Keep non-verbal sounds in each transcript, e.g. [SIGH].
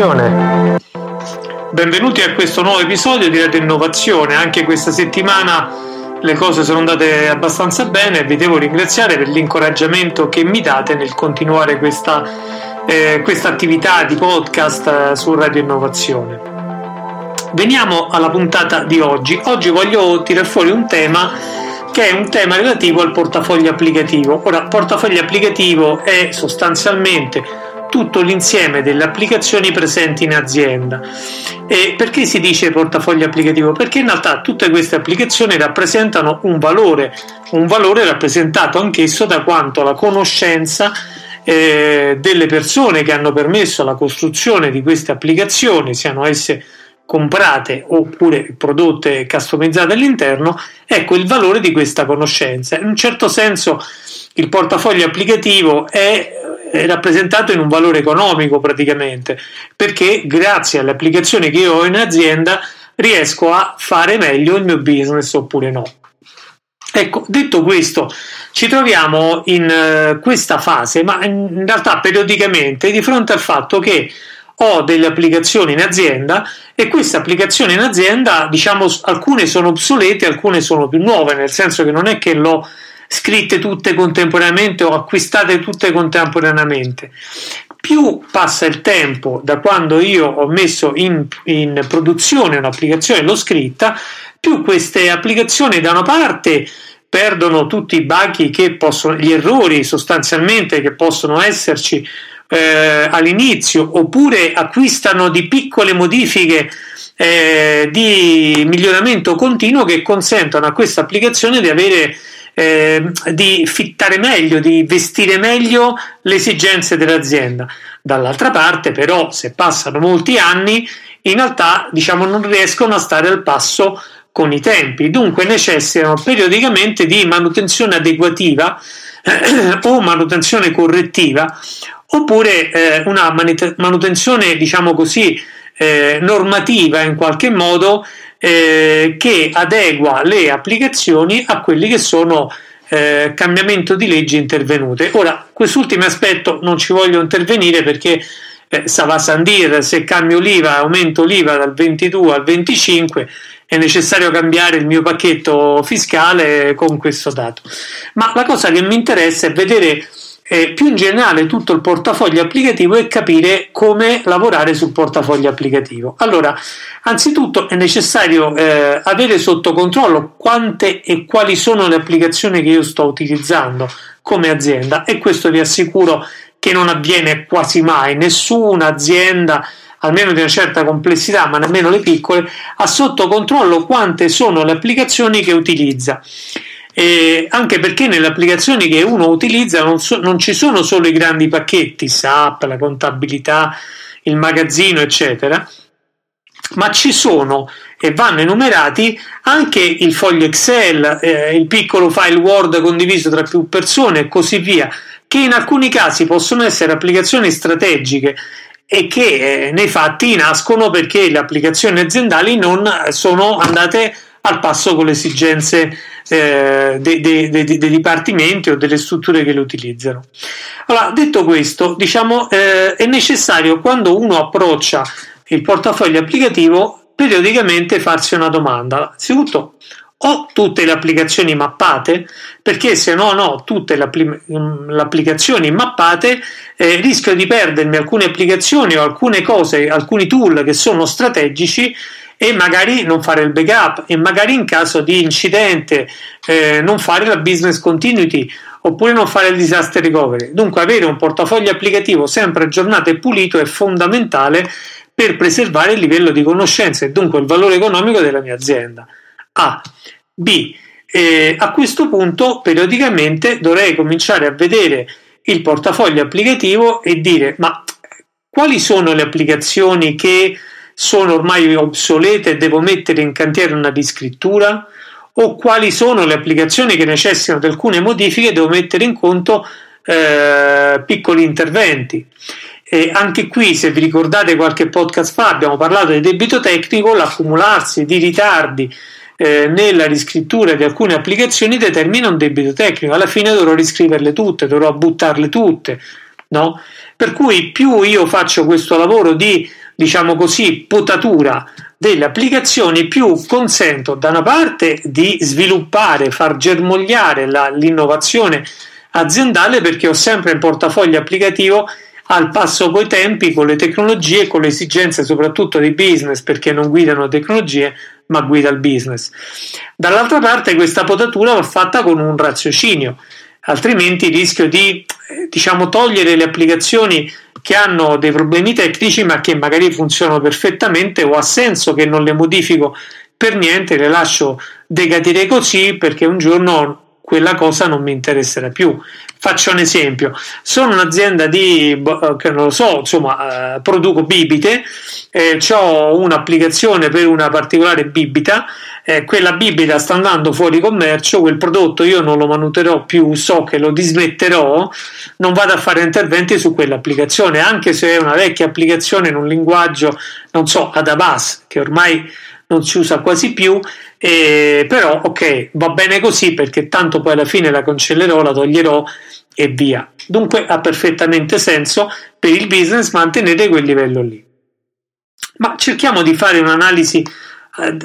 Innovazione. Benvenuti a questo nuovo episodio di Radio Innovazione. Anche questa settimana le cose sono andate abbastanza bene vi devo ringraziare per l'incoraggiamento che mi date nel continuare questa, eh, questa attività di podcast eh, su Radio Innovazione. Veniamo alla puntata di oggi. Oggi voglio tirare fuori un tema che è un tema relativo al portafoglio applicativo. Ora, portafoglio applicativo è sostanzialmente tutto l'insieme delle applicazioni presenti in azienda. E perché si dice portafoglio applicativo? Perché in realtà tutte queste applicazioni rappresentano un valore, un valore rappresentato anch'esso da quanto la conoscenza eh, delle persone che hanno permesso la costruzione di queste applicazioni, siano esse comprate oppure prodotte customizzate all'interno, ecco il valore di questa conoscenza. In un certo senso il portafoglio applicativo è rappresentato in un valore economico praticamente, perché grazie alle applicazioni che io ho in azienda riesco a fare meglio il mio business oppure no. Ecco, detto questo, ci troviamo in uh, questa fase, ma in realtà periodicamente di fronte al fatto che ho delle applicazioni in azienda e queste applicazioni in azienda, diciamo, alcune sono obsolete, alcune sono più nuove, nel senso che non è che l'ho scritte tutte contemporaneamente o acquistate tutte contemporaneamente. Più passa il tempo da quando io ho messo in, in produzione un'applicazione e l'ho scritta, più queste applicazioni da una parte perdono tutti i bug che possono, gli errori sostanzialmente che possono esserci eh, all'inizio oppure acquistano di piccole modifiche eh, di miglioramento continuo che consentono a questa applicazione di avere eh, di fittare meglio, di vestire meglio le esigenze dell'azienda. Dall'altra parte, però, se passano molti anni, in realtà diciamo, non riescono a stare al passo con i tempi, dunque necessitano periodicamente di manutenzione adeguativa eh, [CLEARS THROAT] o manutenzione correttiva oppure eh, una manutenzione, diciamo così, eh, normativa in qualche modo eh, che adegua le applicazioni a quelli che sono eh, cambiamento di leggi intervenute. Ora, quest'ultimo aspetto non ci voglio intervenire perché eh, Sava Sandir, se cambio l'IVA, aumento l'IVA dal 22 al 25, è necessario cambiare il mio pacchetto fiscale con questo dato. Ma la cosa che mi interessa è vedere eh, più in generale tutto il portafoglio applicativo e capire come lavorare sul portafoglio applicativo. Allora, anzitutto è necessario eh, avere sotto controllo quante e quali sono le applicazioni che io sto utilizzando come azienda e questo vi assicuro che non avviene quasi mai. Nessuna azienda almeno di una certa complessità, ma nemmeno le piccole, ha sotto controllo quante sono le applicazioni che utilizza eh, anche perché nelle applicazioni che uno utilizza non, so, non, ci sono solo i grandi pacchetti, SAP, la contabilità, il magazzino, eccetera, ma ci sono e vanno enumerati anche il foglio Excel, eh, il piccolo file Word condiviso tra più persone e così via, che in alcuni casi possono essere applicazioni strategiche e che eh, nei fatti nascono perché le applicazioni aziendali non sono andate al passo con le esigenze eh, dei, dei, dei, dei, dipartimenti o delle strutture che le utilizzano. Allora, detto questo, diciamo, eh, è necessario quando uno approccia il portafoglio applicativo periodicamente farsi una domanda. Innanzitutto, ho tutte le applicazioni mappate, perché se no ho tutte le, applicazioni mappate, eh, rischio di perdermi alcune applicazioni o alcune cose, alcuni tool che sono strategici e magari non fare il backup e magari in caso di incidente eh, non fare la business continuity oppure non fare il disaster recovery. Dunque avere un portafoglio applicativo sempre aggiornato e pulito è fondamentale per preservare il livello di conoscenza e dunque il valore economico della mia azienda. A. B. Eh, a questo punto periodicamente dovrei cominciare a vedere il portafoglio applicativo e dire ma quali sono le applicazioni che sono ormai obsolete e devo mettere in cantiere una riscrittura? O quali sono le applicazioni che necessitano di alcune modifiche e devo mettere in conto eh, piccoli interventi? E anche qui, se vi ricordate qualche podcast fa, abbiamo parlato di debito tecnico, l'accumularsi di ritardi eh, nella riscrittura di alcune applicazioni determina un debito tecnico. Alla fine dovrò riscriverle tutte, dovrò buttarle tutte, no? Per cui più io faccio questo lavoro di, diciamo così, potatura delle applicazioni, più consento da una parte di sviluppare, far germogliare la, l'innovazione aziendale perché ho sempre in portafoglio applicativo al passo coi tempi, con le tecnologie, con le esigenze soprattutto dei business, perché non guidano tecnologie, ma guida il business. Dall'altra parte questa potatura va fatta con un raziocinio, altrimenti rischio di diciamo togliere le applicazioni che hanno dei problemi tecnici ma che magari funzionano perfettamente o ha senso che non le modifico per niente, le lascio decadere così perché un giorno quella cosa non mi interesserà più. Faccio un esempio, sono un'azienda di, eh, che non lo so, insomma, eh, produco bibite, eh, ho un'applicazione per una particolare bibita, eh, quella bibita sta andando fuori commercio, quel prodotto io non lo manuterò più, so che lo dismetterò, non vado a fare interventi su quell'applicazione, anche se è una vecchia applicazione in un linguaggio, non so, Adabas, che ormai non si usa quasi più, eh, però ok, va bene così perché tanto poi alla fine la cancellerò, la toglierò e via. Dunque ha perfettamente senso per il business mantenere quel livello lì. Ma cerchiamo di fare un'analisi,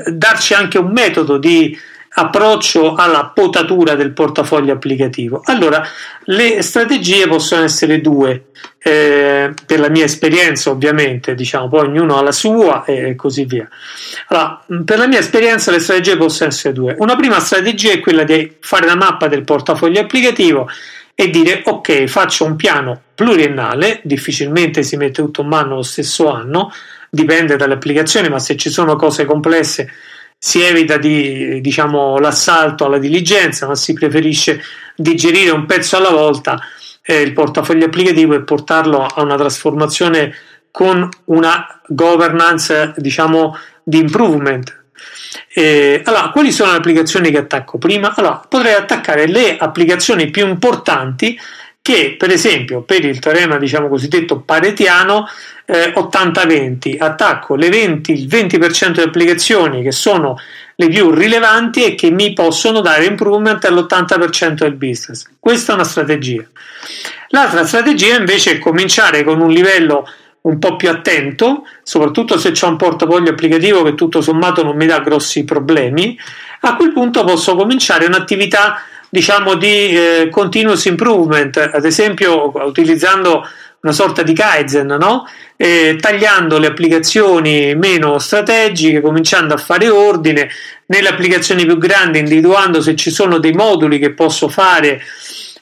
darci anche un metodo di approccio alla potatura del portafoglio applicativo. Allora, le strategie possono essere due, eh, per la mia esperienza ovviamente, diciamo, poi ognuno ha la sua e così via. Allora, per la mia esperienza le strategie possono essere due. Una prima strategia è quella di fare la mappa del portafoglio applicativo e dire ok, faccio un piano pluriennale, difficilmente si mette tutto in mano lo stesso anno, dipende dalle applicazioni, ma se ci sono cose complesse si evita di, diciamo, l'assalto alla diligenza, ma si preferisce digerire un pezzo alla volta eh, il portafoglio applicativo e portarlo a una trasformazione con una governance diciamo di improvement. Eh, allora, quali sono le applicazioni che attacco prima? Allora, potrei attaccare le applicazioni più importanti che per esempio per il teorema diciamo cosiddetto paretiano eh, 80-20 attacco le 20, il 20% di applicazioni che sono le più rilevanti e che mi possono dare improvement all'80% del business. Questa è una strategia. L'altra strategia invece è cominciare con un livello un po' più attento soprattutto se c'è un portafoglio applicativo che tutto sommato non mi dà grossi problemi. A quel punto posso cominciare un'attività diciamo di eh, continuous improvement, ad esempio utilizzando una sorta di Kaizen, no? eh, tagliando le applicazioni meno strategiche, cominciando a fare ordine, nelle applicazioni più grandi individuando se ci sono dei moduli che posso fare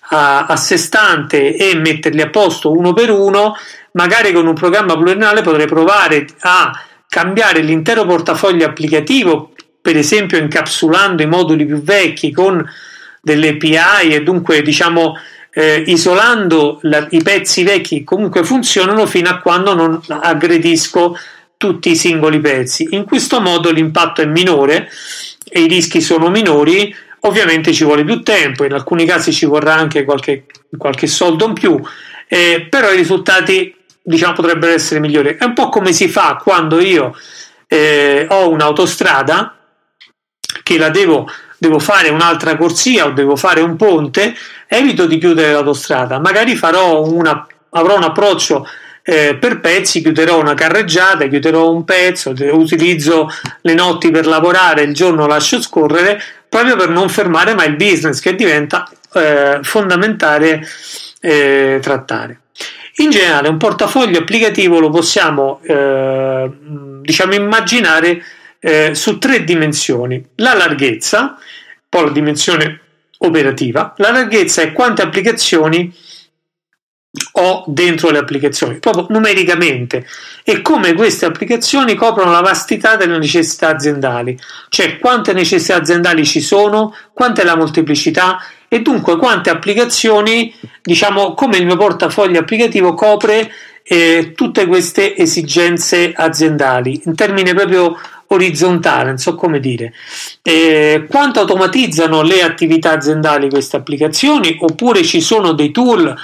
a, a sé stante e metterli a posto uno per uno, magari con un programma pluriennale potrei provare a cambiare l'intero portafoglio applicativo, per esempio incapsulando i moduli più vecchi con delle API e dunque diciamo eh, isolando la, i pezzi vecchi comunque funzionano fino a quando non aggredisco tutti i singoli pezzi. In questo modo l'impatto è minore e i rischi sono minori, ovviamente ci vuole più tempo, in alcuni casi ci vorrà anche qualche, qualche soldo in più, eh, però i risultati diciamo potrebbero essere migliori. È un po' come si fa quando io eh, ho un'autostrada che la devo devo fare un'altra corsia o devo fare un ponte, evito di chiudere l'autostrada, magari una, avrò un approccio eh, per pezzi, chiuderò una carreggiata, chiuderò un pezzo, utilizzo le notti per lavorare, il giorno lascio scorrere, proprio per non fermare mai il business che diventa eh, fondamentale eh, trattare. In generale un portafoglio applicativo lo possiamo eh, diciamo immaginare eh, su tre dimensioni. La larghezza, poi la dimensione operativa. La larghezza è quante applicazioni ho dentro le applicazioni, proprio numericamente, e come queste applicazioni coprono la vastità delle necessità aziendali, cioè quante necessità aziendali ci sono, quanta è la molteplicità e dunque quante applicazioni, diciamo, come il mio portafoglio applicativo copre eh, tutte queste esigenze aziendali in termini proprio orizzontale, non so come dire. Eh, quanto automatizzano le attività aziendali queste applicazioni oppure ci sono dei tool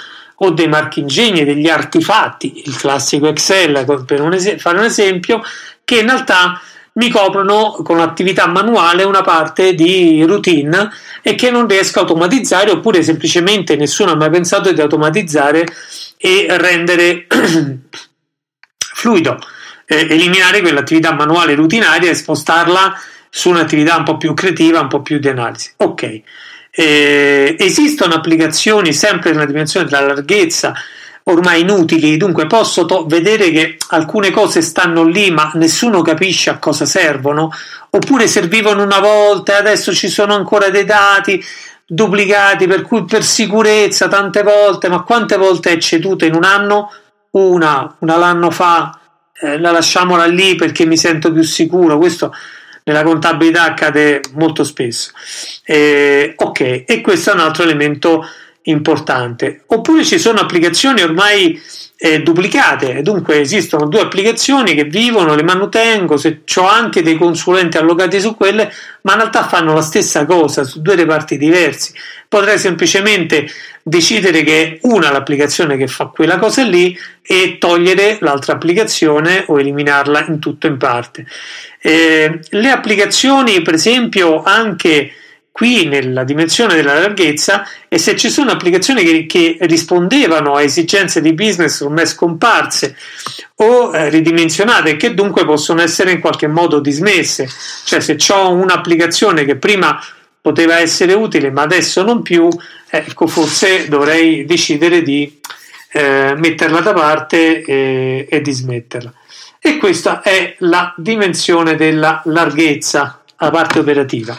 o dei marchingegni, degli artefatti, il classico Excel per un es- fare un esempio, che in realtà mi coprono con attività manuale una parte di routine e che non riesco a automatizzare oppure semplicemente nessuno ha mai pensato di automatizzare e rendere [CLEARS THROAT] fluido, eh, eliminare quell'attività manuale rutinaria e spostarla su un'attività un po' più creativa, un po' più di analisi. Ok, eh, esistono applicazioni sempre nella dimensione della larghezza ormai inutili, dunque posso to- vedere che alcune cose stanno lì ma nessuno capisce a cosa servono, oppure servivano una volta e adesso ci sono ancora dei dati duplicati per cui per sicurezza tante volte, ma quante volte è ceduta in un anno? Una, una l'anno fa, eh, la lasciamola lì perché mi sento più sicuro, questo nella contabilità accade molto spesso. Eh, ok, e questo è un altro elemento importante. Oppure ci sono applicazioni ormai eh, duplicate, dunque esistono due applicazioni che vivono, le manutengo, se ho anche dei consulenti allocati su quelle, ma in realtà fanno la stessa cosa su due reparti diversi. Potrei semplicemente decidere che è una l'applicazione che fa quella cosa lì e togliere l'altra applicazione o eliminarla in tutto o in parte. Eh, le applicazioni, per esempio, anche qui nella dimensione della larghezza e se ci sono applicazioni che, che rispondevano a esigenze di business ormai scomparse o eh, ridimensionate che dunque possono essere in qualche modo dismesse. Cioè se ho un'applicazione che prima poteva essere utile ma adesso non più ecco forse dovrei decidere di eh, metterla da parte e, e dismetterla. E questa è la dimensione della larghezza la parte operativa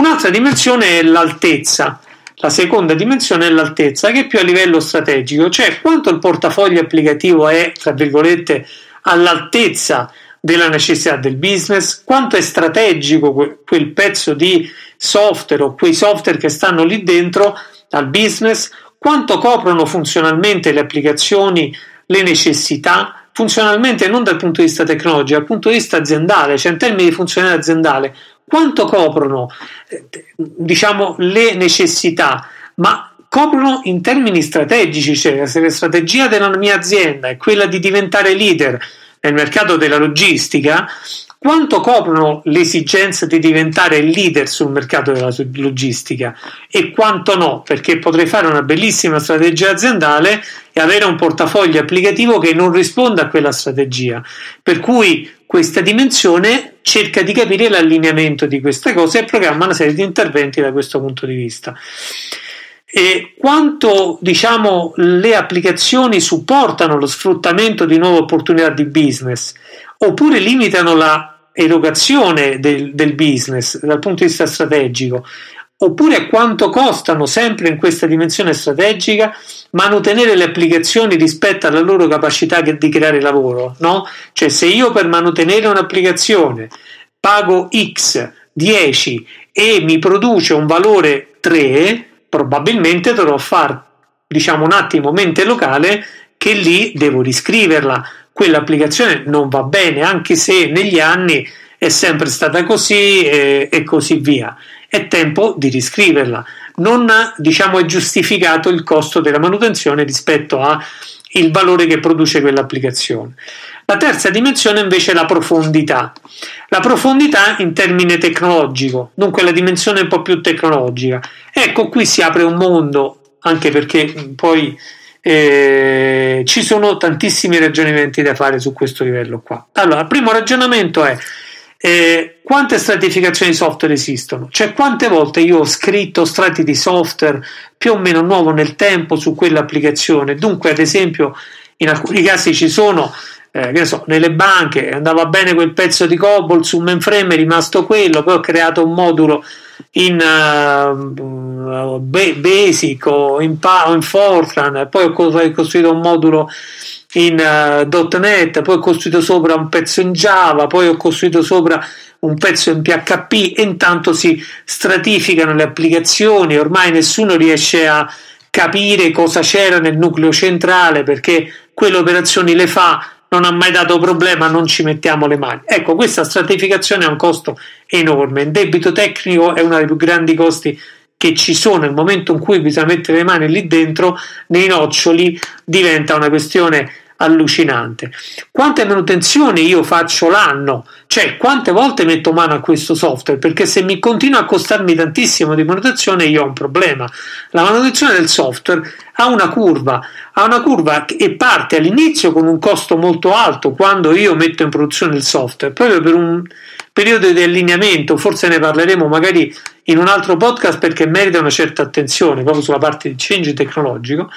Un'altra dimensione è l'altezza. La seconda dimensione è l'altezza, che è più a livello strategico, cioè quanto il portafoglio applicativo è, tra virgolette, all'altezza della necessità del business, quanto è strategico quel pezzo di software o quei software che stanno lì dentro al business, quanto coprono funzionalmente le applicazioni, le necessità, funzionalmente non dal punto di vista tecnologico, dal punto di vista aziendale, cioè in termini di funzionalità aziendale, quanto coprono eh, diciamo, le necessità, ma coprono in termini strategici, cioè se la strategia della mia azienda è quella di diventare leader nel mercato della logistica, quanto coprono l'esigenza di diventare leader sul mercato della logistica? E quanto no, perché potrei fare una bellissima strategia aziendale e avere un portafoglio applicativo che non risponda a quella strategia. Per cui questa dimensione cerca di capire l'allineamento di queste cose e programma una serie di interventi da questo punto di vista. E quanto diciamo, le applicazioni supportano lo sfruttamento di nuove opportunità di business oppure limitano la erogazione del, del business dal punto di vista strategico, oppure quanto costano sempre in questa dimensione strategica mantenere le applicazioni rispetto alla loro capacità di creare lavoro, no? Cioè se io per mantenere un'applicazione pago X 10 e mi produce un valore 3, probabilmente dovrò fare diciamo un attimo mente locale che lì devo riscriverla quell'applicazione non va bene, anche se negli anni è sempre stata così e, e così via. È tempo di riscriverla. Non diciamo, è giustificato il costo della manutenzione rispetto al valore che produce quell'applicazione. La terza dimensione invece è la profondità. La profondità in termine tecnologico, dunque la dimensione un po' più tecnologica. Ecco, qui si apre un mondo, anche perché poi eh, ci sono tantissimi ragionamenti da fare su questo livello qua. Allora, il primo ragionamento è eh, quante stratificazioni di software esistono? Cioè quante volte io ho scritto strati di software più o meno nuovo nel tempo su quell'applicazione? Dunque, ad esempio, in alcuni casi ci sono eh, che so, nelle banche andava bene quel pezzo di COBOL su mainframe, è rimasto quello, poi ho creato un modulo in uh, Basic o in, o in Fortran, poi ho costruito un modulo in uh, .NET, poi ho costruito sopra un pezzo in Java, poi ho costruito sopra un pezzo in PHP e intanto si stratificano le applicazioni, ormai nessuno riesce a capire cosa c'era nel nucleo centrale perché quelle operazioni le fa non ha mai dato problema, non ci mettiamo le mani. Ecco, questa stratificazione ha un costo enorme. Il debito tecnico è uno dei più grandi costi che ci sono nel momento in cui bisogna mettere le mani lì dentro, nei noccioli diventa una questione allucinante. Quante manutenzioni io faccio l'anno? Cioè, quante volte metto mano a questo software? Perché se mi continua a costarmi tantissimo di manutenzione, io ho un problema. La manutenzione del software ha una curva, ha una curva e parte all'inizio con un costo molto alto quando io metto in produzione il software, proprio per un periodo di allineamento, forse ne parleremo magari in un altro podcast perché merita una certa attenzione proprio sulla parte di change tecnologico.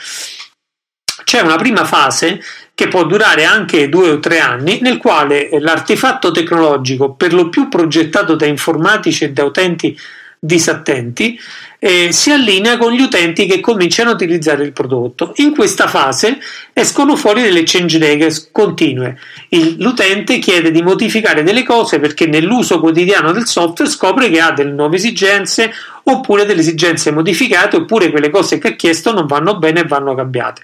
C'è una prima fase che può durare anche due o tre anni, nel quale l'artefatto tecnologico, per lo più progettato da informatici e da utenti disattenti, eh, si allinea con gli utenti che cominciano a utilizzare il prodotto. In questa fase escono fuori delle change log continue. Il, l'utente chiede di modificare delle cose perché nell'uso quotidiano del software scopre che ha delle nuove esigenze oppure delle esigenze modificate oppure quelle cose che ha chiesto non vanno bene e vanno cambiate.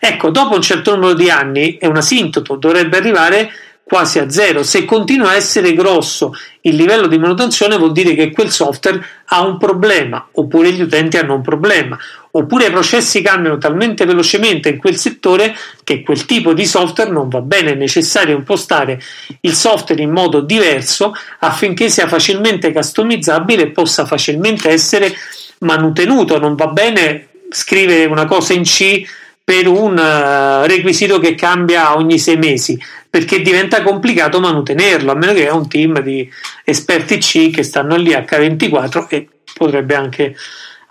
Ecco, dopo un certo numero di anni, è un asintoto, dovrebbe arrivare quasi a zero. Se continua a essere grosso il livello di manutenzione vuol dire che quel software ha un problema, oppure gli utenti hanno un problema, oppure i processi cambiano talmente velocemente in quel settore che quel tipo di software non va bene, è necessario impostare il software in modo diverso affinché sia facilmente customizzabile e possa facilmente essere manutenuto, non va bene scrivere una cosa in C per un uh, requisito che cambia ogni sei mesi perché diventa complicato manutenerlo a meno che è un team di esperti C che stanno lì H24 e potrebbe anche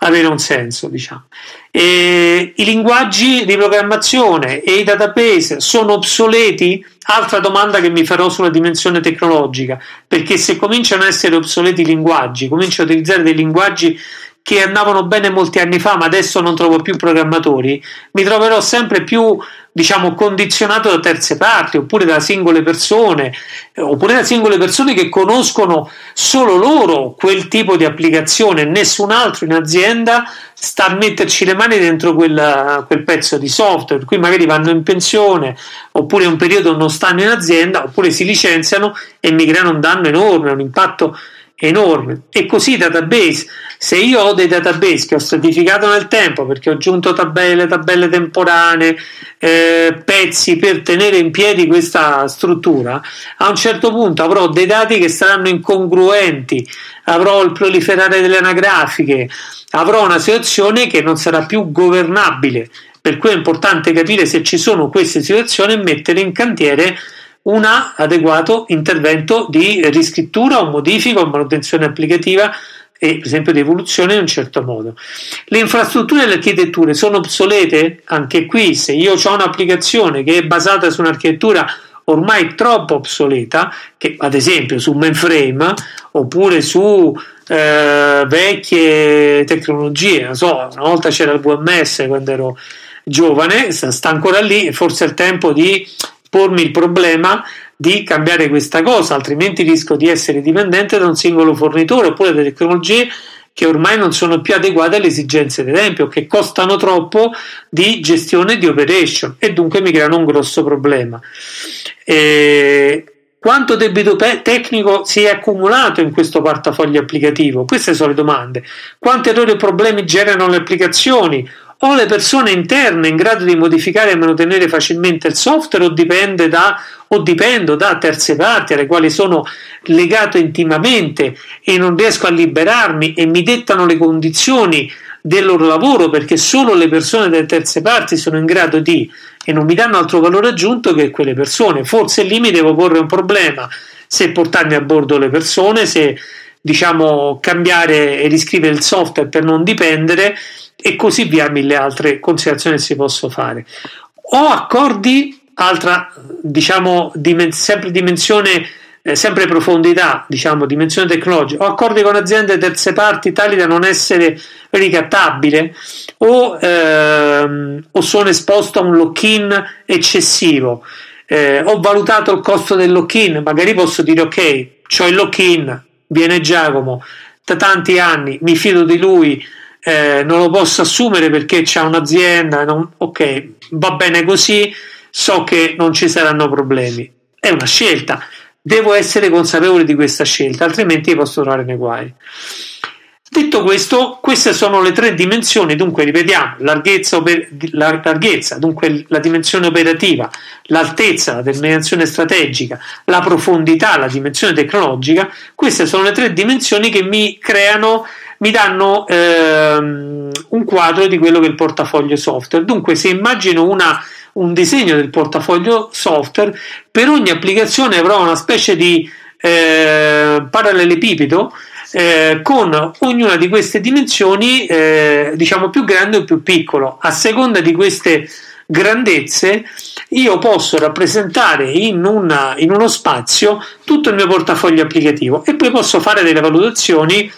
avere un senso diciamo. E i linguaggi di programmazione e i database sono obsoleti? Altra domanda che mi farò sulla dimensione tecnologica perché se cominciano a essere obsoleti i linguaggi comincio a utilizzare dei linguaggi che andavano bene molti anni fa, ma adesso non trovo più programmatori, mi troverò sempre più diciamo condizionato da terze parti oppure da singole persone oppure da singole persone che conoscono solo loro quel tipo di applicazione. Nessun altro in azienda sta a metterci le mani dentro quel, quel pezzo di software cui magari vanno in pensione oppure un periodo non stanno in azienda oppure si licenziano e mi creano un danno enorme un impatto enorme. E così i database se io ho dei database che ho stratificato nel tempo perché ho aggiunto tabelle, tabelle temporanee eh, pezzi per tenere in piedi questa struttura a un certo punto avrò dei dati che saranno incongruenti avrò il proliferare delle anagrafiche avrò una situazione che non sarà più governabile. Per cui è importante capire se ci sono queste situazioni e mettere in cantiere un adeguato intervento di riscrittura o modifica o manutenzione applicativa e per esempio di evoluzione in un certo modo. Le infrastrutture e le architetture sono obsolete? Anche qui, se io ho un'applicazione che è basata su un'architettura ormai troppo obsoleta, che ad esempio su mainframe oppure su eh, vecchie tecnologie, non so, una volta c'era il VMS quando ero giovane, sta ancora lì, forse è il tempo di pormi il problema di cambiare questa cosa, altrimenti rischio di essere dipendente da un singolo fornitore oppure da tecnologie che ormai non sono più adeguate alle esigenze del tempio, che costano troppo di gestione di operation e dunque mi creano un grosso problema. E quanto debito pe- tecnico si è accumulato in questo portafoglio applicativo? Queste sono le domande. Quanti errori e problemi generano le applicazioni? o le persone interne in grado di modificare e mantenere facilmente il software o, dipende da, o dipendo da terze parti alle quali sono legato intimamente e non riesco a liberarmi e mi dettano le condizioni del loro lavoro perché solo le persone delle terze parti sono in grado di e non mi danno altro valore aggiunto che quelle persone. Forse lì mi devo porre un problema se portarmi a bordo le persone, se diciamo cambiare e riscrivere il software per non dipendere e così via mille altre considerazioni che si possono fare. O accordi, altra diciamo dimen- sempre dimensione, eh, sempre profondità, diciamo dimensione tecnologica, o accordi con aziende terze parti tali da non essere ricattabile o, ehm, o sono esposto a un lock-in eccessivo. Eh, ho valutato il costo del lock-in, magari posso dire ok, ho il lock-in, viene Giacomo da tanti anni, mi fido di lui, eh, non lo posso assumere perché c'è un'azienda, non, ok, va bene così, so che non ci saranno problemi. È una scelta, devo essere consapevole di questa scelta, altrimenti posso trovare nei guai. Detto questo, queste sono le tre dimensioni, dunque ripetiamo, larghezza, oper- la larghezza, dunque la dimensione operativa, l'altezza, la dimensione strategica, la profondità, la dimensione tecnologica, queste sono le tre dimensioni che mi creano, mi danno ehm, un quadro di quello che è il portafoglio software. Dunque se immagino una, un disegno del portafoglio software, per ogni applicazione avrò una specie di eh, parallelepipedo eh, con ognuna di queste dimensioni eh, diciamo più grande o più piccolo. A seconda di queste grandezze io posso rappresentare in, una, in uno spazio tutto il mio portafoglio applicativo e poi posso fare delle valutazioni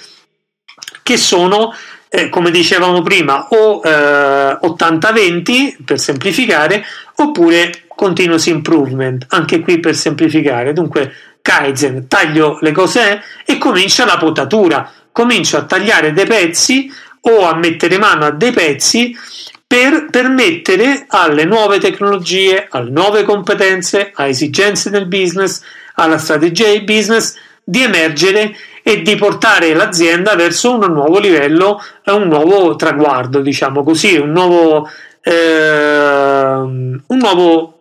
che sono eh, come dicevamo prima o eh, 80-20 per semplificare oppure continuous improvement anche qui per semplificare. Dunque Kaizen, taglio le cose e comincia la potatura, comincio a tagliare dei pezzi o a mettere mano a dei pezzi per permettere alle nuove tecnologie, alle nuove competenze, a esigenze del business, alla strategia di business di emergere e di portare l'azienda verso un nuovo livello, un nuovo traguardo, diciamo così, un nuovo, eh, un nuovo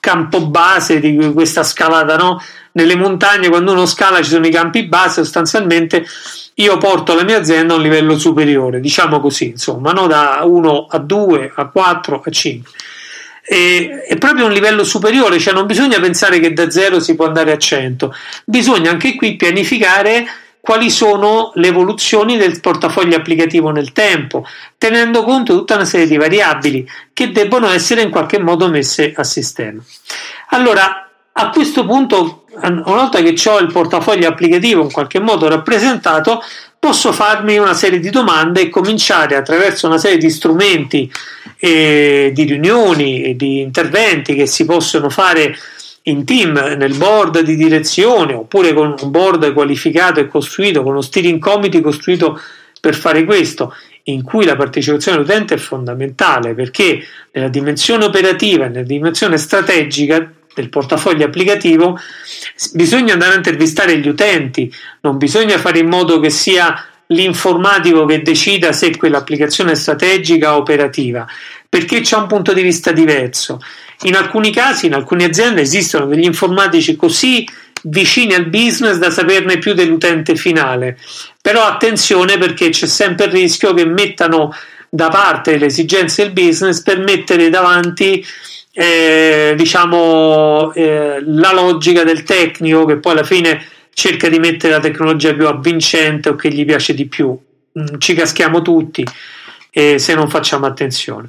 campo base di questa scalata, no? Nelle montagne, quando uno scala, ci sono i campi base, sostanzialmente io porto la mia azienda a un livello superiore, diciamo così, insomma, no? da 1 a 2, a 4, a 5. E, è proprio un livello superiore, cioè non bisogna pensare che da 0 si può andare a 100, bisogna anche qui pianificare quali sono le evoluzioni del portafoglio applicativo nel tempo, tenendo conto di tutta una serie di variabili che debbono essere in qualche modo messe a sistema. Allora, a questo punto, una volta che ho il portafoglio applicativo in qualche modo rappresentato, posso farmi una serie di domande e cominciare attraverso una serie di strumenti, eh, di riunioni e di interventi che si possono fare in team, nel board di direzione oppure con un board qualificato e costruito, con uno steering committee costruito per fare questo, in cui la partecipazione dell'utente è fondamentale perché nella dimensione operativa nella dimensione strategica del portafoglio applicativo bisogna andare a intervistare gli utenti, non bisogna fare in modo che sia l'informatico che decida se quell'applicazione è strategica o operativa, perché c'è un punto di vista diverso. In alcuni casi, in alcune aziende esistono degli informatici così vicini al business da saperne più dell'utente finale. Però attenzione perché c'è sempre il rischio che mettano da parte le esigenze del business per mettere davanti eh, diciamo eh, la logica del tecnico che poi alla fine cerca di mettere la tecnologia più avvincente o che gli piace di più. Mm, ci caschiamo tutti eh, se non facciamo attenzione.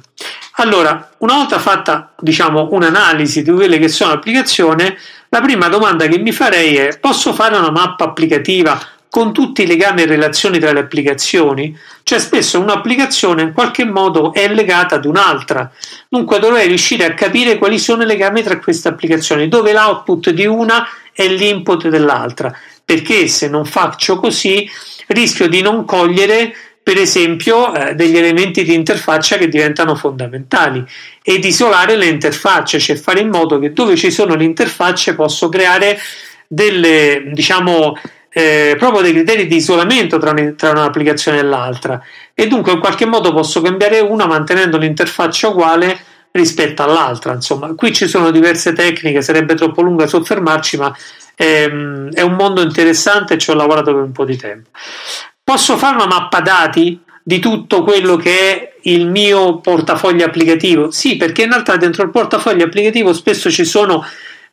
Allora, una volta fatta diciamo, un'analisi di quelle che sono applicazioni, la prima domanda che mi farei è: posso fare una mappa applicativa con tutti i legami e relazioni tra le applicazioni? Cioè, spesso un'applicazione in qualche modo è legata ad un'altra, dunque dovrei riuscire a capire quali sono i legami tra queste applicazioni, dove l'output di una è l'input dell'altra, perché se non faccio così rischio di non cogliere per esempio eh, degli elementi di interfaccia che diventano fondamentali ed isolare le interfacce, cioè fare in modo che dove ci sono le interfacce posso creare delle, diciamo, eh, proprio dei criteri di isolamento tra, tra un'applicazione e l'altra e dunque in qualche modo posso cambiare una mantenendo l'interfaccia uguale rispetto all'altra. Insomma, qui ci sono diverse tecniche, sarebbe troppo lunga soffermarci, ma ehm, è un mondo interessante e ci ho lavorato per un po' di tempo. Posso fare una mappa dati di tutto quello che è il mio portafoglio applicativo? Sì, perché in realtà dentro il portafoglio applicativo spesso ci sono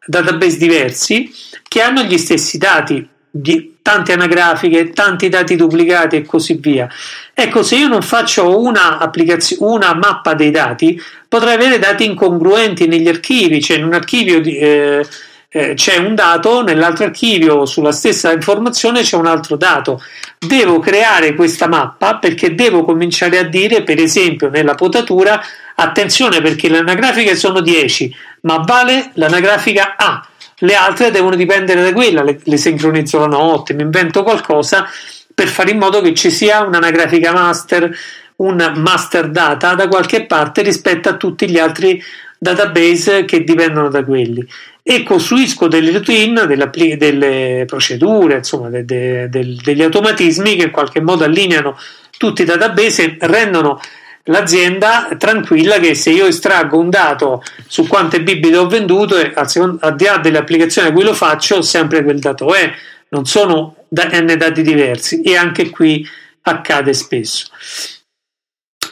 database diversi che hanno gli stessi dati, di tante anagrafiche, tanti dati duplicati e così via. Ecco, se io non faccio una, una mappa dei dati, potrei avere dati incongruenti negli archivi, cioè in un archivio di, eh, eh, c'è un dato, nell'altro archivio sulla stessa informazione c'è un altro dato. Devo creare questa mappa perché devo cominciare a dire, per esempio, nella potatura, attenzione perché le anagrafiche sono 10, ma vale l'anagrafica A. Le altre devono dipendere da quella, le, le sincronizzo la notte, mi invento qualcosa per fare in modo che ci sia un'anagrafica master, un master data da qualche parte rispetto a tutti gli altri database che dipendono da quelli. E costruisco delle routine, delle, delle procedure, insomma, de, de, de, degli automatismi che in qualche modo allineano tutti i database e rendono l'azienda tranquilla che se io estraggo un dato su quante bibite ho venduto al, al di là dell'applicazione a cui lo faccio sempre quel dato è. Non sono n dati diversi e anche qui accade spesso.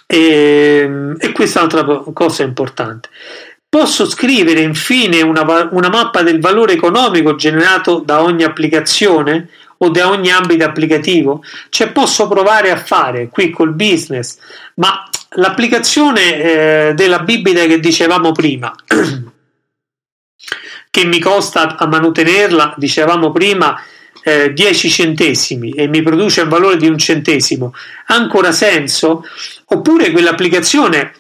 E, e questa è un'altra cosa importante. Posso scrivere infine una, una, mappa del valore economico generato da ogni applicazione o da ogni ambito applicativo? Cioè posso provare a fare qui col business, ma l'applicazione eh, della bibita che dicevamo prima, [CLEARS THROAT] che mi costa a mantenerla, dicevamo prima, eh, 10 centesimi e mi produce un valore di un centesimo, ha ancora senso? Oppure quell'applicazione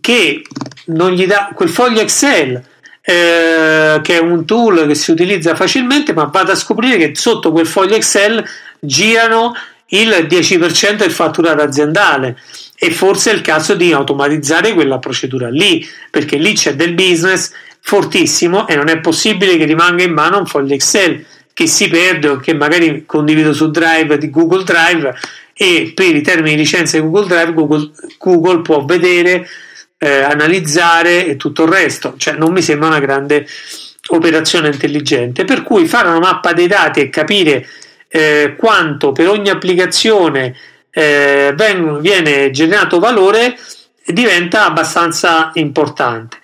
che non gli dà quel foglio Excel eh, che è un tool che si utilizza facilmente, ma vado a scoprire che sotto quel foglio Excel girano il 10% del fatturato aziendale e forse è il caso di automatizzare quella procedura lì, perché lì c'è del business fortissimo e non è possibile che rimanga in mano un foglio Excel che si perde o che magari condivido su Drive di Google Drive e per i termini di licenza di Google Drive Google, Google può vedere eh, analizzare e tutto il resto, cioè non mi sembra una grande operazione intelligente, per cui fare una mappa dei dati e capire eh, quanto per ogni applicazione eh, viene generato valore diventa abbastanza importante.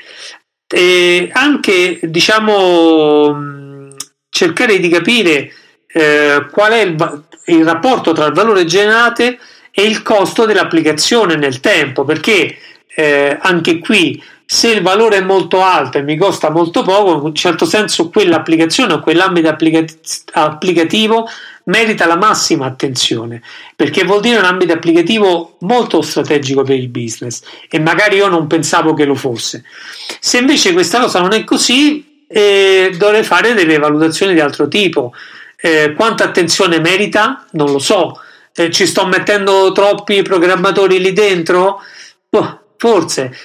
E anche diciamo cercare di capire eh, qual è il, il rapporto tra il valore generato e il costo dell'applicazione nel tempo, perché eh, anche qui se il valore è molto alto e mi costa molto poco, in un certo senso quell'applicazione o quell'ambito applicativo merita la massima attenzione, perché vuol dire un ambito applicativo molto strategico per il business e magari io non pensavo che lo fosse. Se invece questa cosa non è così, eh, dovrei fare delle valutazioni di altro tipo. Eh, quanta attenzione merita? Non lo so. Eh, ci sto mettendo troppi programmatori lì dentro? Boh, forse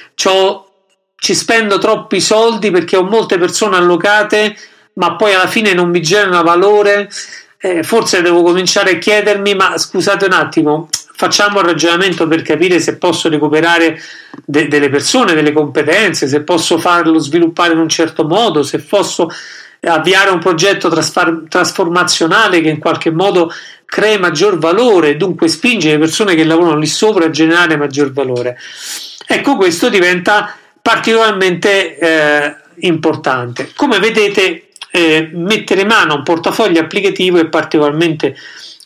ci spendo troppi soldi perché ho molte persone allocate, ma poi alla fine non mi generano valore. Eh, forse devo cominciare a chiedermi: ma scusate un attimo, facciamo un ragionamento per capire se posso recuperare de- delle persone, delle competenze, se posso farlo sviluppare in un certo modo, se posso avviare un progetto trasfar- trasformazionale che in qualche modo crei maggior valore, dunque spinge le persone che lavorano lì sopra a generare maggior valore. Ecco, questo diventa particolarmente eh, importante. Come vedete, eh, mettere mano a un portafoglio applicativo è particolarmente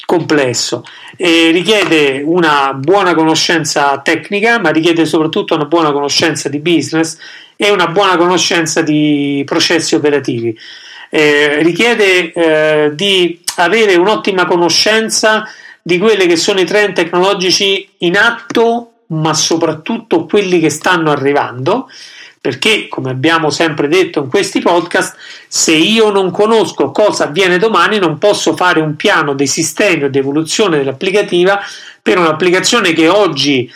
complesso e richiede una buona conoscenza tecnica, ma richiede soprattutto una buona conoscenza di business e una buona conoscenza di processi operativi. Eh, richiede eh, di avere un'ottima conoscenza di quelli che sono i trend tecnologici in atto ma soprattutto quelli che stanno arrivando, perché come abbiamo sempre detto in questi podcast, se io non conosco cosa avviene domani non posso fare un piano dei sistemi o di evoluzione dell'applicativa per un'applicazione che oggi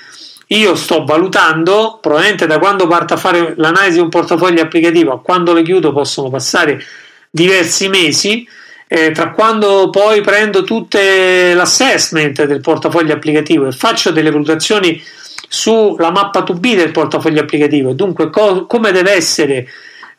io sto valutando, probabilmente da quando parto a fare l'analisi di un portafoglio applicativo a quando le chiudo possono passare diversi mesi, eh, tra quando poi prendo tutte l'assessment del portafoglio applicativo e faccio delle valutazioni sulla mappa to be del portafoglio applicativo, dunque co- come deve essere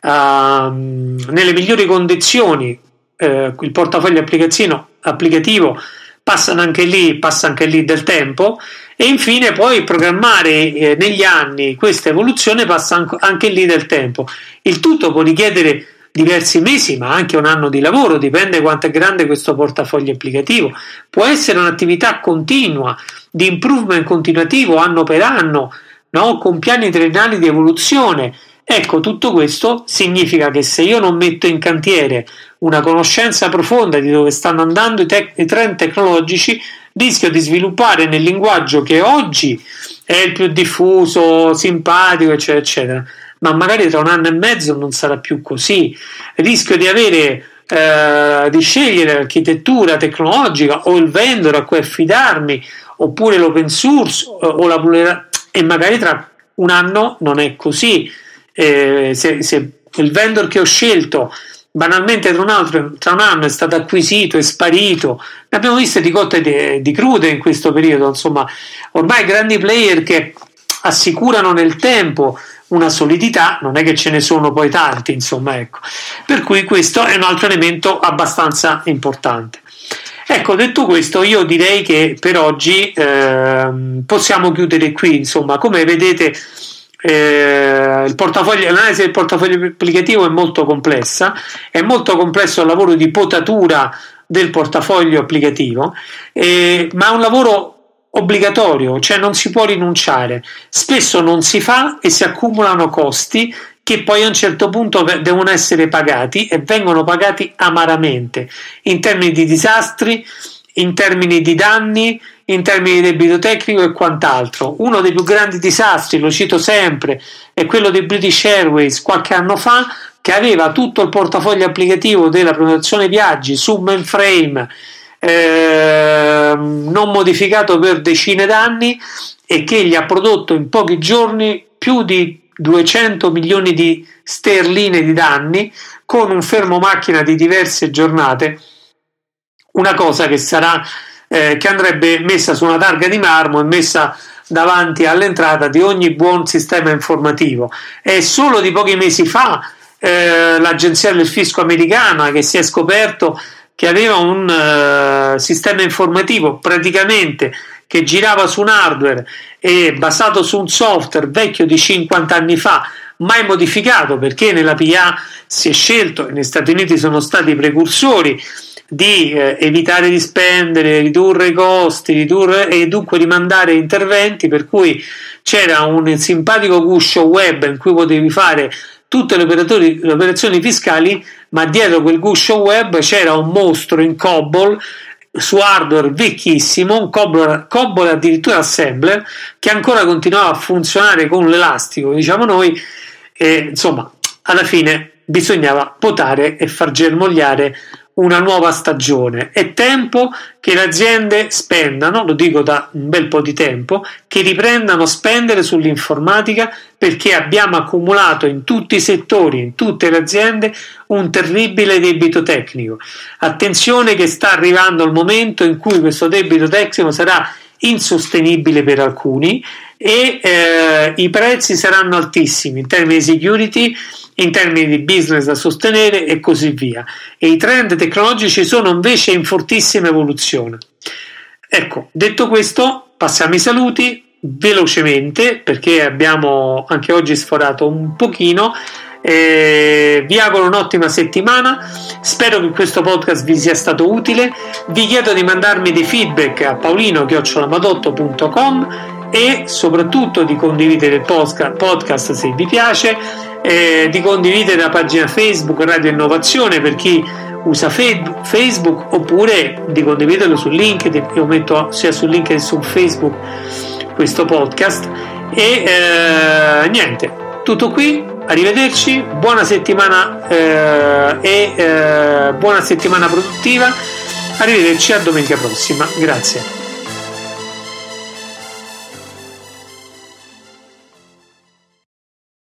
uh, nelle migliori condizioni uh, il portafoglio applicativo passano anche lì, passa anche lì del tempo e infine poi programmare eh, negli anni questa evoluzione passa anche lì del tempo. Il tutto può richiedere diversi mesi, ma anche un anno di lavoro, dipende quanto è grande questo portafoglio applicativo. Può essere un'attività continua, di improvement continuativo anno per anno, no? con piani triennali di evoluzione. Ecco, tutto questo significa che se io non metto in cantiere una conoscenza profonda di dove stanno andando i, te- i trend tecnologici, rischio di sviluppare nel linguaggio che oggi è il più diffuso, simpatico, eccetera, eccetera, ma magari tra un anno e mezzo non sarà più così. Rischio di avere eh, di scegliere l'architettura tecnologica o il vendor a cui affidarmi oppure l'open source o la e magari tra un anno non è così eh, se, se il vendor che ho scelto banalmente tra un, altro, tra un anno è stato acquisito, è sparito. Ne abbiamo viste di cotte di, di crude in questo periodo, insomma, ormai grandi player che assicurano nel tempo una solidità, non è che ce ne sono poi tanti, insomma, ecco. Per cui questo è un altro elemento abbastanza importante. Ecco, detto questo, io direi che per oggi eh, possiamo chiudere qui, insomma, come vedete eh, il portafoglio, l'analisi del portafoglio applicativo è molto complessa, è molto complesso il lavoro di potatura del portafoglio applicativo, eh, ma è un lavoro obbligatorio, cioè non si può rinunciare. Spesso non si fa e si accumulano costi che poi a un certo punto devono essere pagati e vengono pagati amaramente in termini di disastri, in termini di danni, in termini di debito tecnico e quant'altro. Uno dei più grandi disastri, lo cito sempre, è quello di British Airways qualche anno fa che aveva tutto il portafoglio applicativo della prenotazione viaggi su mainframe eh, non modificato per decine d'anni e che gli ha prodotto in pochi giorni più di 200 milioni di sterline di danni con un fermo macchina di diverse giornate. Una cosa che sarà eh, che andrebbe messa su una targa di marmo e messa davanti all'entrata di ogni buon sistema informativo. È solo di pochi mesi fa eh, l'agenzia del fisco americana che si è scoperto che aveva un uh, sistema informativo praticamente che girava su un hardware e basato su un software vecchio di 50 anni fa, mai modificato perché nella PA si è scelto, negli Stati Uniti sono stati i precursori, di eh, evitare di spendere, ridurre i costi, ridurre e dunque rimandare interventi, per cui c'era un simpatico guscio web in cui potevi fare tutte le operazioni fiscali, ma dietro quel guscio web c'era un mostro in COBOL su hardware vecchissimo, un COBOL, COBOL addirittura assembler, che ancora continuava a funzionare con l'elastico, diciamo noi, e insomma, alla fine bisognava potare e far germogliare una nuova stagione. È tempo che le aziende spendano, lo dico da un bel po' di tempo, che riprendano a spendere sull'informatica perché abbiamo accumulato in tutti i settori, in tutte le aziende, un terribile debito tecnico. Attenzione che sta arrivando il momento in cui questo debito tecnico sarà insostenibile per alcuni e eh, i prezzi saranno altissimi in termini di security in termini di business da sostenere e così via. E i trend tecnologici sono invece in fortissima evoluzione. Ecco, detto questo, passiamo ai saluti velocemente perché abbiamo anche oggi sforato un pochino. Eh, vi auguro un'ottima settimana. Spero che questo podcast vi sia stato utile. Vi chiedo di mandarmi dei feedback a paolino-madotto.com e soprattutto di condividere il podcast se vi piace eh, di condividere la pagina Facebook Radio Innovazione per chi usa Facebook oppure di condividerlo su LinkedIn, io metto sia su LinkedIn che su Facebook questo podcast. E eh, niente, tutto qui, arrivederci, buona settimana eh, e eh, buona settimana produttiva, arrivederci a domenica prossima, grazie.